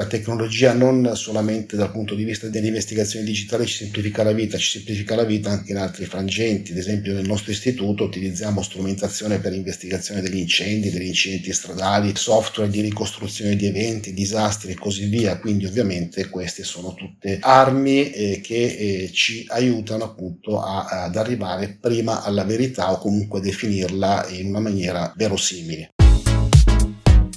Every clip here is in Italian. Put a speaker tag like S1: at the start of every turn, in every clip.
S1: la tecnologia non solamente dal punto di vista dell'investigazione digitale ci semplifica la vita, ci semplifica la vita anche in altri frangenti. Ad esempio nel nostro istituto utilizziamo strumentazione per investigazione degli incendi, degli incidenti stradali, software di ricostruzione di eventi, disastri e così via. Quindi ovviamente queste sono tutte armi eh, che eh, ci aiutano appunto a, ad arrivare prima alla verità o comunque definirla in una maniera verosimile.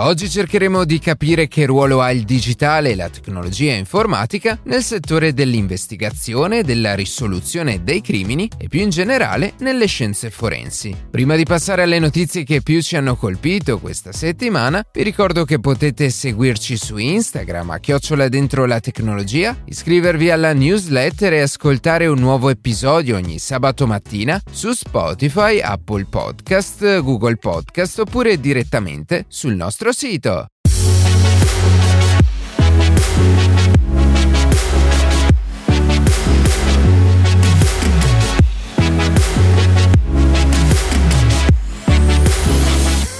S2: Oggi cercheremo di capire che ruolo ha il digitale e la tecnologia informatica nel settore dell'investigazione, della risoluzione dei crimini e più in generale nelle scienze forensi. Prima di passare alle notizie che più ci hanno colpito questa settimana, vi ricordo che potete seguirci su Instagram a chiocciola dentro la tecnologia, iscrivervi alla newsletter e ascoltare un nuovo episodio ogni sabato mattina su Spotify, Apple Podcast, Google Podcast oppure direttamente sul nostro nostro sito.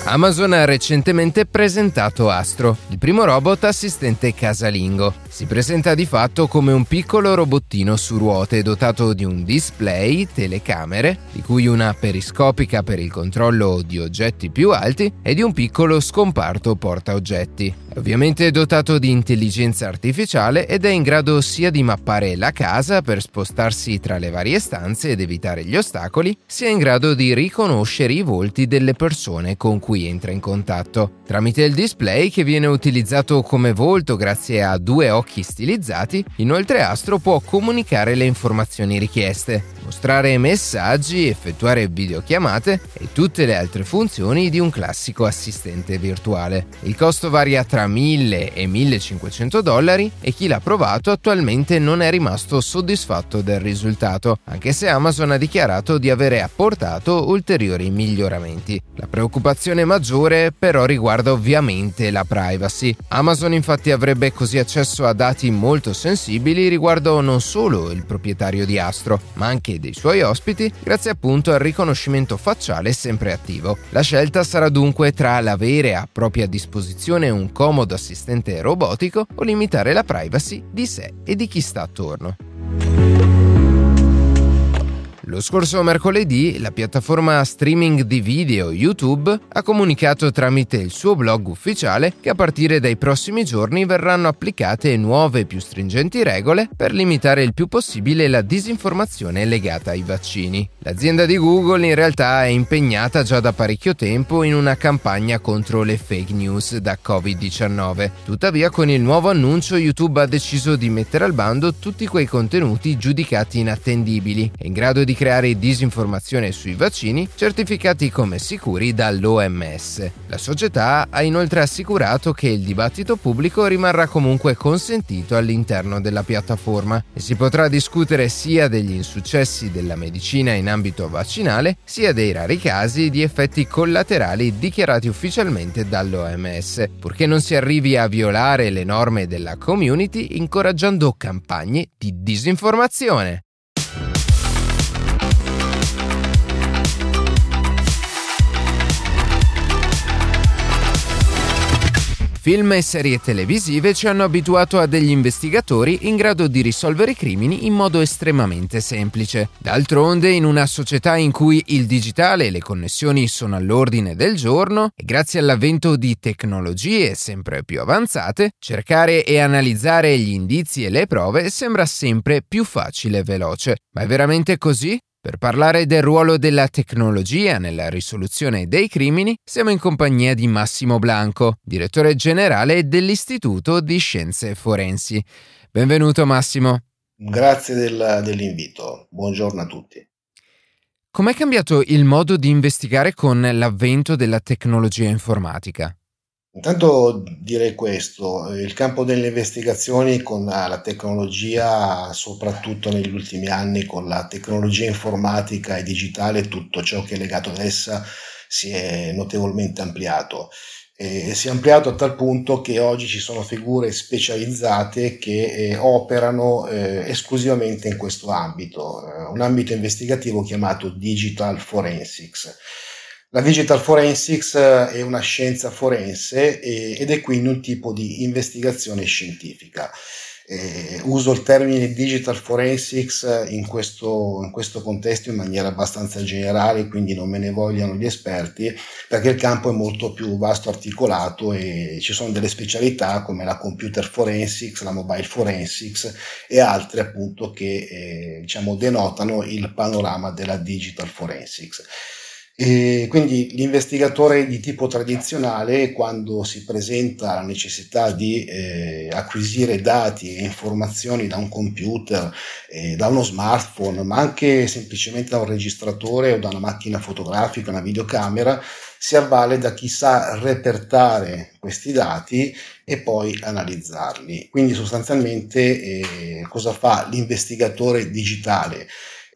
S2: Amazon ha recentemente presentato Astro, il primo robot assistente casalingo. Si presenta di fatto come un piccolo robottino su ruote dotato di un display, telecamere, di cui una periscopica per il controllo di oggetti più alti e di un piccolo scomparto porta oggetti. Ovviamente dotato di intelligenza artificiale ed è in grado sia di mappare la casa per spostarsi tra le varie stanze ed evitare gli ostacoli, sia in grado di riconoscere i volti delle persone con cui entra in contatto. Tramite il display che viene utilizzato come volto grazie a due occhi stilizzati, inoltre Astro può comunicare le informazioni richieste, mostrare messaggi, effettuare videochiamate e tutte le altre funzioni di un classico assistente virtuale. Il costo varia tra 1000 e 1500 dollari e chi l'ha provato attualmente non è rimasto soddisfatto del risultato, anche se Amazon ha dichiarato di avere apportato ulteriori miglioramenti. La preoccupazione maggiore però riguarda ovviamente la privacy. Amazon infatti avrebbe così accesso a dati molto sensibili riguardo non solo il proprietario di Astro, ma anche dei suoi ospiti, grazie appunto al riconoscimento facciale sempre attivo. La scelta sarà dunque tra l'avere a propria disposizione un comodo assistente robotico o limitare la privacy di sé e di chi sta attorno. Lo scorso mercoledì la piattaforma streaming di video YouTube ha comunicato tramite il suo blog ufficiale che a partire dai prossimi giorni verranno applicate nuove e più stringenti regole per limitare il più possibile la disinformazione legata ai vaccini. L'azienda di Google in realtà è impegnata già da parecchio tempo in una campagna contro le fake news da Covid-19. Tuttavia con il nuovo annuncio YouTube ha deciso di mettere al bando tutti quei contenuti giudicati inattendibili e in grado di creare disinformazione sui vaccini certificati come sicuri dall'OMS. La società ha inoltre assicurato che il dibattito pubblico rimarrà comunque consentito all'interno della piattaforma e si potrà discutere sia degli insuccessi della medicina in ambito vaccinale, sia dei rari casi di effetti collaterali dichiarati ufficialmente dall'OMS, purché non si arrivi a violare le norme della community incoraggiando campagne di disinformazione. Film e serie televisive ci hanno abituato a degli investigatori in grado di risolvere crimini in modo estremamente semplice. D'altronde, in una società in cui il digitale e le connessioni sono all'ordine del giorno e grazie all'avvento di tecnologie sempre più avanzate, cercare e analizzare gli indizi e le prove sembra sempre più facile e veloce. Ma è veramente così? Per parlare del ruolo della tecnologia nella risoluzione dei crimini, siamo in compagnia di Massimo Blanco, direttore generale dell'Istituto di Scienze Forensi. Benvenuto Massimo.
S1: Grazie del, dell'invito, buongiorno a tutti.
S2: Com'è cambiato il modo di investigare con l'avvento della tecnologia informatica?
S1: Intanto direi questo, il campo delle investigazioni con la tecnologia, soprattutto negli ultimi anni con la tecnologia informatica e digitale, tutto ciò che è legato ad essa si è notevolmente ampliato. eh, si è ampliato a tal punto che oggi ci sono figure specializzate che eh, operano eh, esclusivamente in questo ambito, eh, un ambito investigativo chiamato Digital Forensics. La Digital Forensics eh, è una scienza forense ed è quindi un tipo di investigazione scientifica. Eh, uso il termine digital forensics in questo, in questo, contesto in maniera abbastanza generale, quindi non me ne vogliano gli esperti, perché il campo è molto più vasto articolato e ci sono delle specialità come la computer forensics, la mobile forensics e altre appunto che eh, diciamo denotano il panorama della digital forensics. E quindi l'investigatore di tipo tradizionale, quando si presenta la necessità di eh, acquisire dati e informazioni da un computer, eh, da uno smartphone, ma anche semplicemente da un registratore o da una macchina fotografica, una videocamera, si avvale da chi sa repertare questi dati e poi analizzarli. Quindi sostanzialmente eh, cosa fa l'investigatore digitale?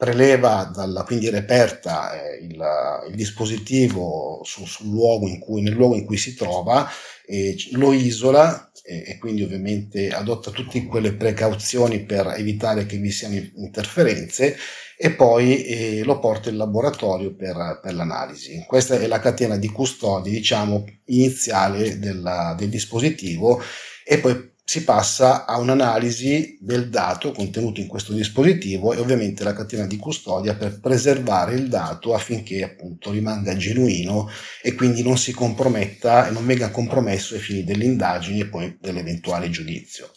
S1: Preleva dalla, quindi reperta eh, il, il, dispositivo su, sul luogo in cui, nel luogo in cui si trova, eh, lo isola e, e, quindi ovviamente adotta tutte quelle precauzioni per evitare che vi siano interferenze e poi eh, lo porta in laboratorio per, per, l'analisi. Questa è la catena di custodi, diciamo, iniziale della, del dispositivo e poi si passa a un'analisi del dato contenuto in questo dispositivo e ovviamente la catena di custodia per preservare il dato affinché appunto rimanga genuino e quindi non si comprometta e non venga compromesso ai fini delle indagini e poi dell'eventuale giudizio.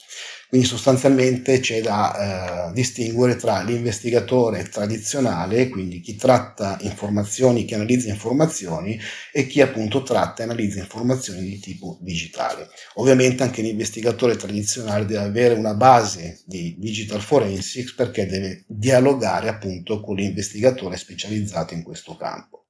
S1: Quindi sostanzialmente c'è da eh, distinguere tra l'investigatore tradizionale, quindi chi tratta informazioni, chi analizza informazioni, e chi appunto tratta e analizza informazioni di tipo digitale. Ovviamente anche l'investigatore tradizionale deve avere una base di digital forensics perché deve dialogare appunto con l'investigatore specializzato in questo campo.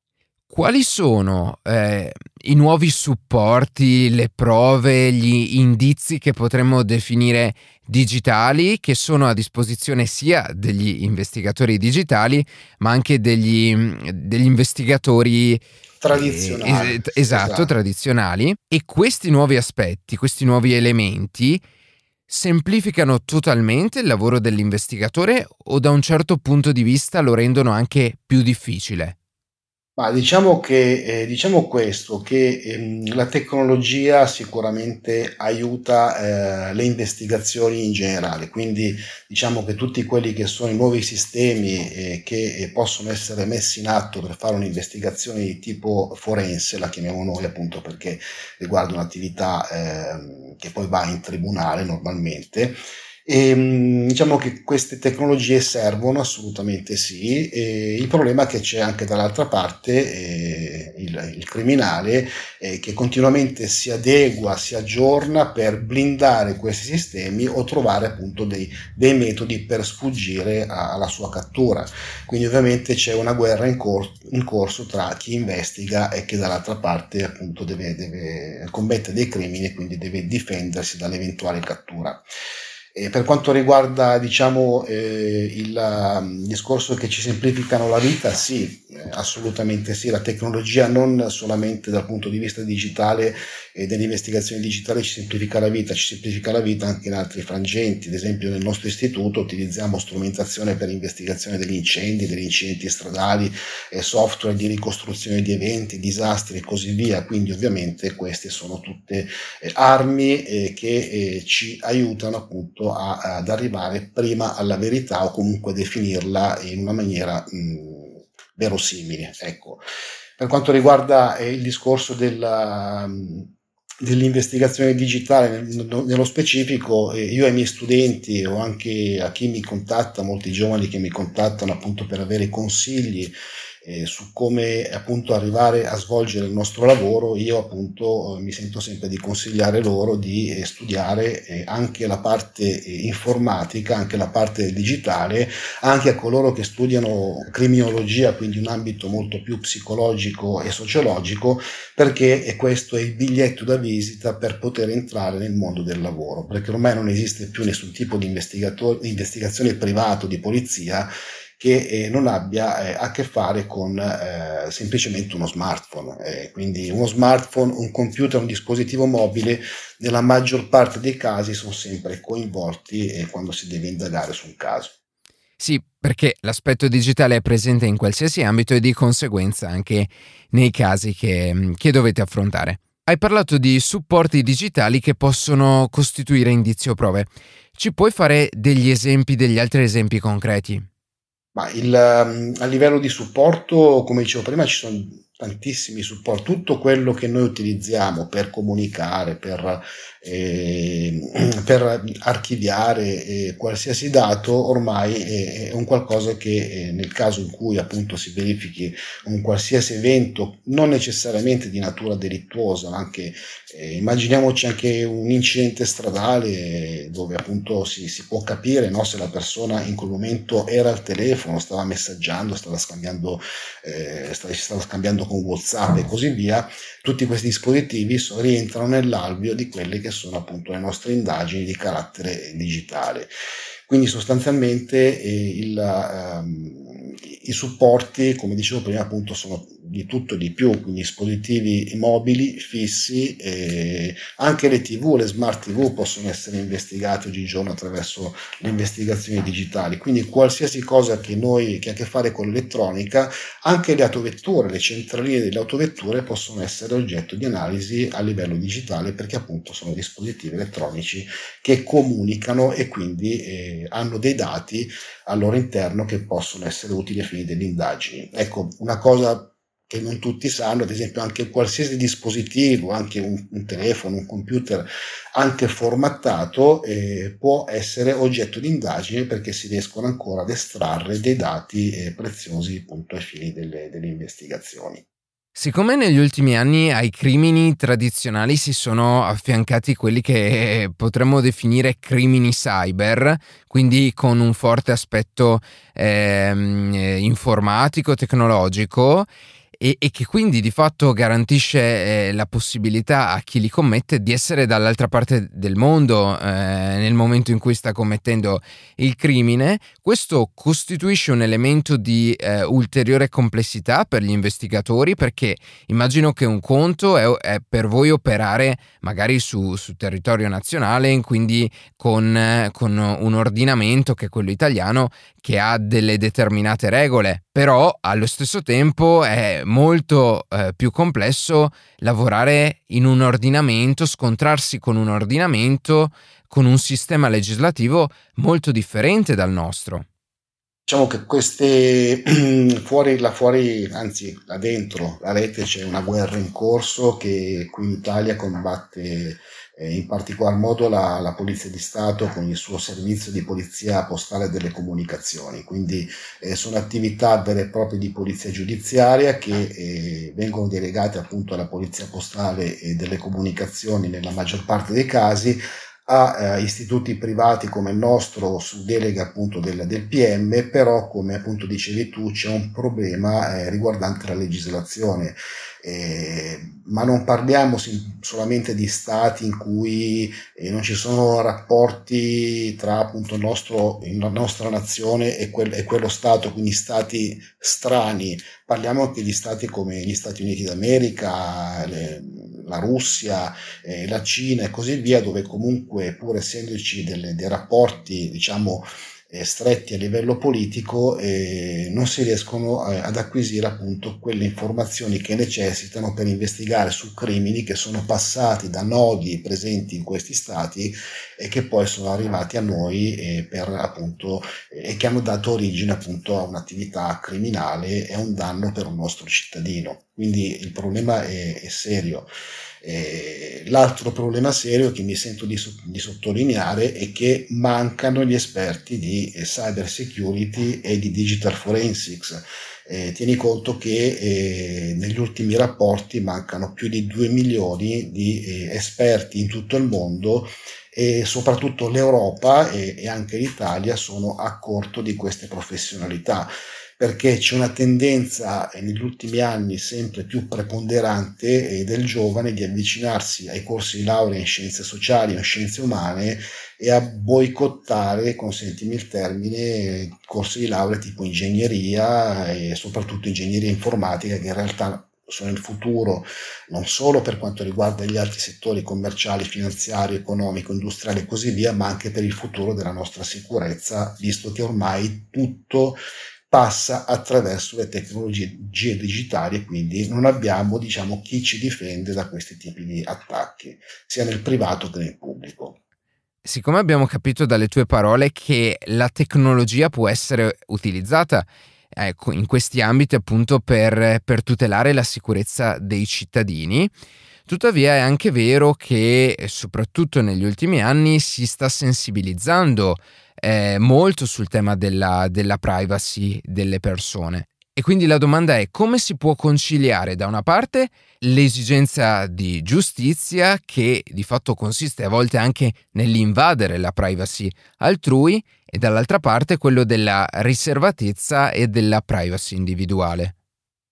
S2: Quali sono eh, i nuovi supporti, le prove, gli indizi che potremmo definire digitali che sono a disposizione sia degli investigatori digitali ma anche degli, degli investigatori
S1: tradizionali.
S2: Eh, es- esatto, esatto, tradizionali. E questi nuovi aspetti, questi nuovi elementi semplificano totalmente il lavoro dell'investigatore o da un certo punto di vista lo rendono anche più difficile?
S1: Ma diciamo che eh, diciamo questo, che ehm, la tecnologia sicuramente aiuta eh, le investigazioni in generale, quindi diciamo che tutti quelli che sono i nuovi sistemi eh, che eh, possono essere messi in atto per fare un'investigazione di tipo forense, la chiamiamo noi appunto perché riguarda un'attività ehm, che poi va in tribunale normalmente, e, ehm, diciamo che queste tecnologie servono assolutamente sì, e il problema è che c'è anche dall'altra parte eh, il, il, criminale eh, che continuamente si adegua, si aggiorna per blindare questi sistemi o trovare appunto dei, dei metodi per sfuggire a, alla sua cattura. Quindi ovviamente c'è una guerra in, cor- in, corso tra chi investiga e che dall'altra parte appunto deve, deve commettere dei crimini e quindi deve difendersi dall'eventuale cattura. E per quanto riguarda diciamo, eh, il, il, discorso che ci semplificano la vita, sì, eh, assolutamente sì, la tecnologia non solamente dal punto di vista digitale e dell'investigazione digitale ci semplifica la vita, ci semplifica la vita anche in altri frangenti, ad esempio nel nostro istituto utilizziamo strumentazione per investigazione degli incendi, degli incidenti stradali, eh, software di ricostruzione di eventi, disastri e così via, quindi ovviamente queste sono tutte eh, armi eh, che ci aiutano appunto a, ad arrivare prima alla verità o comunque definirla in una maniera mh, verosimile. Ecco. Per quanto riguarda il discorso della, dell'investigazione digitale nello specifico, eh, io ai miei studenti o anche a chi mi contatta, molti giovani che mi contattano appunto per avere consigli eh, su come appunto arrivare a svolgere il nostro lavoro, io appunto eh, mi sento sempre di consigliare loro di eh, studiare eh, anche la parte eh, informatica, anche la parte digitale, anche a coloro che studiano criminologia, quindi un ambito molto più psicologico e sociologico, perché questo è il biglietto da visita per poter entrare nel mondo del lavoro, perché ormai non esiste più nessun tipo di investigazione privato di polizia che eh, non abbia eh, a che fare con eh, semplicemente uno smartphone. Eh, quindi uno smartphone, un computer, un dispositivo mobile, nella maggior parte dei casi sono sempre coinvolti eh, quando si deve indagare su un caso.
S2: Sì, perché l'aspetto digitale è presente in qualsiasi ambito e di conseguenza anche nei casi che, che dovete affrontare. Hai parlato di supporti digitali che possono costituire indizio prove. Ci puoi fare degli esempi, degli altri esempi concreti?
S1: Ma il, um, a livello di supporto, come dicevo prima, ci sono tantissimi supporti, tutto quello che noi utilizziamo per comunicare, per, eh, per archiviare eh, qualsiasi dato, ormai è, è, un qualcosa che eh, nel caso in cui appunto si verifichi un qualsiasi evento, non necessariamente di natura delittuosa, ma anche eh, immaginiamoci anche un incidente stradale dove appunto si, si può capire no, se la persona in quel momento era al telefono, stava messaggiando, stava scambiando, eh, stava, stava scambiando con WhatsApp e così via, tutti questi dispositivi so, rientrano nell'alveo di quelle che sono appunto le nostre indagini di carattere digitale. Quindi sostanzialmente eh, il, um, i supporti, come dicevo prima, appunto sono di tutto e di più, quindi dispositivi mobili, fissi, anche le tv, le smart tv possono essere investigate oggigiorno attraverso le investigazioni digitali, quindi qualsiasi cosa che noi che ha a che fare con l'elettronica, anche le autovetture, le centraline delle autovetture possono essere oggetto di analisi a livello digitale perché appunto sono dispositivi elettronici che comunicano e quindi eh, hanno dei dati al loro interno che possono essere utili ai fini delle indagini. Ecco, una cosa che non tutti sanno, ad esempio anche qualsiasi dispositivo, anche un, un telefono, un computer, anche formattato, eh, può essere oggetto di indagine perché si riescono ancora ad estrarre dei dati eh, preziosi appunto ai fini delle, delle investigazioni.
S2: Siccome negli ultimi anni ai crimini tradizionali si sono affiancati quelli che potremmo definire crimini cyber, quindi con un forte aspetto eh, informatico, tecnologico, e, e, che quindi di fatto garantisce eh, la possibilità a chi li commette di essere dall'altra parte del mondo eh, nel momento in cui sta commettendo il crimine, questo costituisce un elemento di eh, ulteriore complessità per gli investigatori perché immagino che un conto è, è per voi operare magari su, su territorio nazionale, quindi con, con un ordinamento che è quello italiano che ha delle determinate regole, però allo stesso tempo è molto eh, più complesso lavorare in un ordinamento, scontrarsi con un ordinamento, con un sistema legislativo molto differente dal nostro.
S1: Diciamo che queste fuori, là fuori, anzi là dentro la rete c'è una guerra in corso che qui in Italia combatte eh, in particolar modo la, la, Polizia di Stato con il suo servizio di polizia postale delle comunicazioni, quindi eh, sono attività vere e proprie di polizia giudiziaria che eh, vengono delegate appunto alla Polizia postale e delle comunicazioni nella maggior parte dei casi a eh, istituti privati come il nostro su delega appunto del, del, PM, però come appunto dicevi tu c'è un problema eh, riguardante la legislazione. Eh, ma non parliamo solamente di stati in cui eh, non ci sono rapporti tra appunto il nostro, la nostra nazione e, quel, e, quello stato, quindi stati strani, parliamo anche di stati come gli Stati Uniti d'America, le, la Russia, eh, la Cina e così via, dove comunque pur essendoci delle, dei rapporti diciamo stretti a livello politico eh, non si riescono eh, ad acquisire appunto quelle informazioni che necessitano per investigare su crimini che sono passati da nodi presenti in questi stati e che poi sono arrivati a noi eh, per appunto e che hanno dato origine appunto a un'attività criminale e a un danno per un nostro cittadino. Quindi il problema è, è serio. Eh, l'altro problema serio che mi sento di, di, sottolineare è che mancano gli esperti di eh, cyber security e di digital forensics. Eh, tieni conto che eh, negli ultimi rapporti mancano più di 2 milioni di eh, esperti in tutto il mondo e soprattutto l'Europa e, e anche l'Italia sono a corto di queste professionalità perché c'è una tendenza eh, negli ultimi anni sempre più preponderante eh, del giovane di avvicinarsi ai corsi di laurea in scienze sociali o scienze umane e a boicottare, consentimi il termine, corsi di laurea tipo ingegneria e soprattutto ingegneria informatica che in realtà sono il futuro non solo per quanto riguarda gli altri settori commerciali, finanziari, economico, industriale e così via, ma anche per il futuro della nostra sicurezza, visto che ormai tutto passa attraverso le tecnologie digitali e quindi non abbiamo diciamo, chi ci difende da questi tipi di attacchi, sia nel privato che nel pubblico.
S2: Siccome abbiamo capito dalle tue parole che la tecnologia può essere utilizzata ecco, in questi ambiti appunto per, per tutelare la sicurezza dei cittadini, Tuttavia è anche vero che soprattutto negli ultimi anni si sta sensibilizzando eh, molto sul tema della, della privacy delle persone. E quindi la domanda è come si può conciliare da una parte l'esigenza di giustizia che di fatto consiste a volte anche nell'invadere la privacy altrui e dall'altra parte quello della riservatezza e della privacy individuale.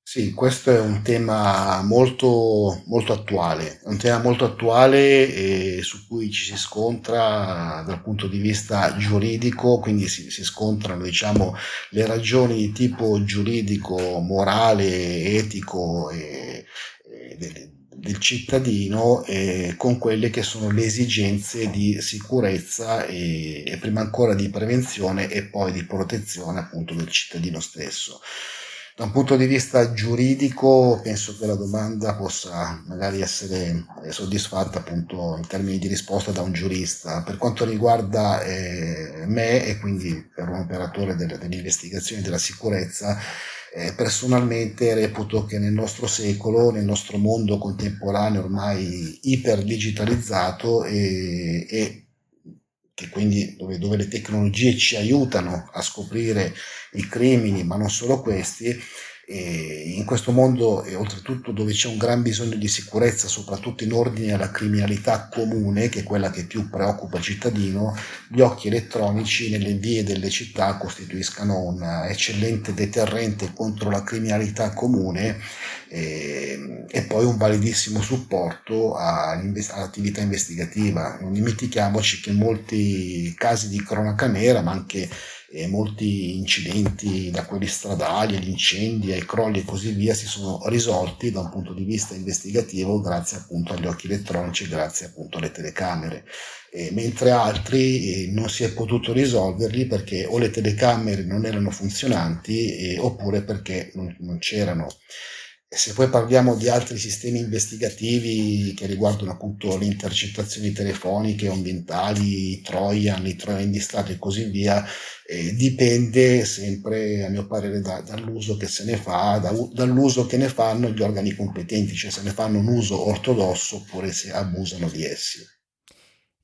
S1: Sì, questo è un tema molto, molto attuale, un tema molto attuale e su cui ci si scontra dal punto di vista giuridico, quindi si, si scontrano diciamo, le ragioni di tipo giuridico, morale, etico e, e del, del cittadino eh, con quelle che sono le esigenze di sicurezza e, e prima ancora di prevenzione e poi di protezione appunto del cittadino stesso. Da un punto di vista giuridico penso che la domanda possa magari essere eh, soddisfatta appunto in termini di risposta da un giurista. Per quanto riguarda eh, me e quindi per un operatore delle, delle investigazioni della sicurezza, eh, personalmente reputo che nel nostro secolo, nel nostro mondo contemporaneo ormai iperdigitalizzato e, e che quindi dove, dove, le tecnologie ci aiutano a scoprire i crimini, ma non solo questi, in questo mondo e oltretutto dove c'è un gran bisogno di sicurezza, soprattutto in ordine alla criminalità comune, che è quella che più preoccupa il cittadino, gli occhi elettronici nelle vie delle città costituiscano un eccellente deterrente contro la criminalità comune e, e poi un validissimo supporto all'attività investigativa. Non dimentichiamoci che molti casi di cronaca nera, ma anche e molti incidenti, da quelli stradali agli incendi, ai crolli e così via, si sono risolti da un punto di vista investigativo grazie appunto agli occhi elettronici, grazie appunto alle telecamere. E mentre altri eh, non si è potuto risolverli perché o le telecamere non erano funzionanti eh, oppure perché non, non c'erano. Se poi parliamo di altri sistemi investigativi che riguardano appunto le intercettazioni telefoniche, ambientali, i Trojan, i Trojan di Stato e così via, eh, dipende sempre, a mio parere, da, dall'uso che se ne fa, da, dall'uso che ne fanno gli organi competenti, cioè se ne fanno un uso ortodosso oppure se abusano di essi.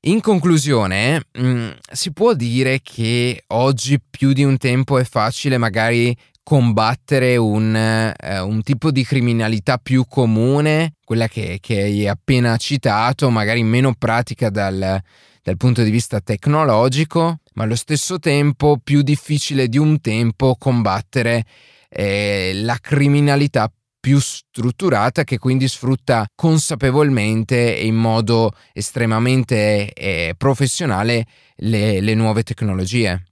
S2: In conclusione, mh, mm, si può dire che oggi più di un tempo è facile magari combattere un, eh, un, tipo di criminalità più comune, quella che, che, hai appena citato, magari meno pratica dal, dal punto di vista tecnologico, ma allo stesso tempo più difficile di un tempo combattere eh, la criminalità più strutturata che quindi sfrutta consapevolmente e in modo estremamente eh, professionale le, le nuove tecnologie.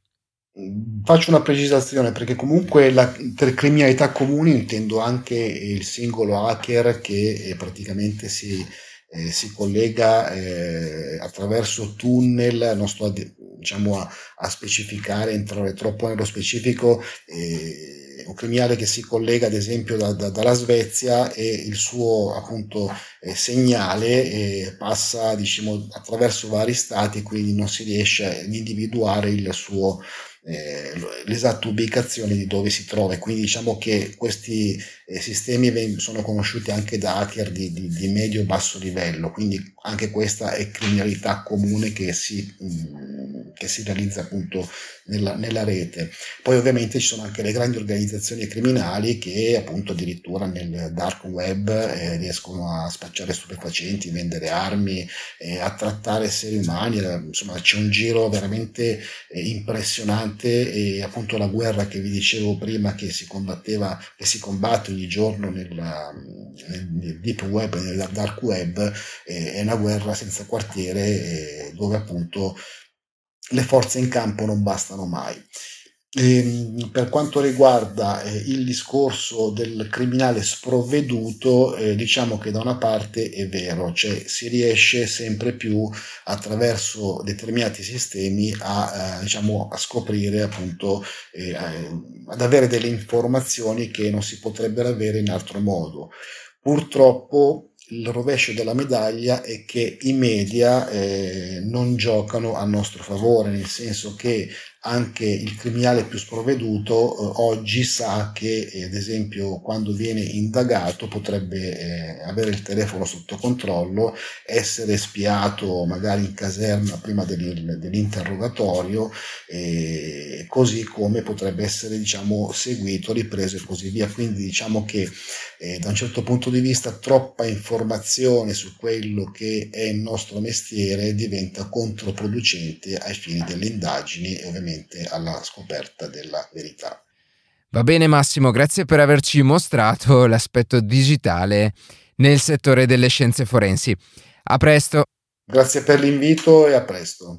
S1: Faccio una precisazione perché comunque la, per criminalità comune intendo anche il singolo hacker che eh, praticamente si, eh, si collega eh, attraverso tunnel, non sto a, diciamo, a, a specificare, entrare troppo nello specifico, eh, un criminale che si collega ad esempio da, da, dalla Svezia e il suo appunto eh, segnale eh, passa diciamo, attraverso vari stati, quindi non si riesce ad individuare il suo eh, l'esatta ubicazione di dove si trova. E quindi diciamo che questi eh, sistemi sono conosciuti anche da hacker di, di, di medio-basso livello, quindi anche questa è criminalità comune che si, mh, mm, che si realizza appunto nella, nella, rete. Poi ovviamente ci sono anche le grandi organizzazioni criminali che appunto addirittura nel dark web eh, riescono a spacciare stupefacenti, vendere armi, eh, a trattare esseri umani, eh, insomma c'è un giro veramente eh, impressionante e appunto la guerra che vi dicevo prima che si combatteva, che si combatte ogni giorno nella, nel deep web, nel dark web, eh, è una guerra senza quartiere eh, dove appunto le forze in campo non bastano mai. E, ehm, per quanto riguarda eh, il discorso del criminale sprovveduto, eh, diciamo che da una parte è vero, cioè si riesce sempre più attraverso determinati sistemi a, eh, diciamo, a scoprire appunto, eh, ad avere delle informazioni che non si potrebbero avere in altro modo. Purtroppo il rovescio della medaglia è che i media eh, non giocano a nostro favore, nel senso che anche il criminale più sprovveduto eh, oggi sa che, eh, ad esempio, quando viene indagato potrebbe eh, avere il telefono sotto controllo, essere spiato magari in caserma prima dell'interrogatorio, così come potrebbe essere diciamo, seguito, ripreso e così via. Quindi diciamo che eh, da un certo punto di vista troppa informazione su quello che è il nostro mestiere diventa controproducente ai fini delle indagini e ovviamente ovviamente alla scoperta della verità.
S2: Va bene Massimo, grazie per averci mostrato l'aspetto digitale nel settore delle scienze forensi. A presto.
S1: Grazie per l'invito e a presto.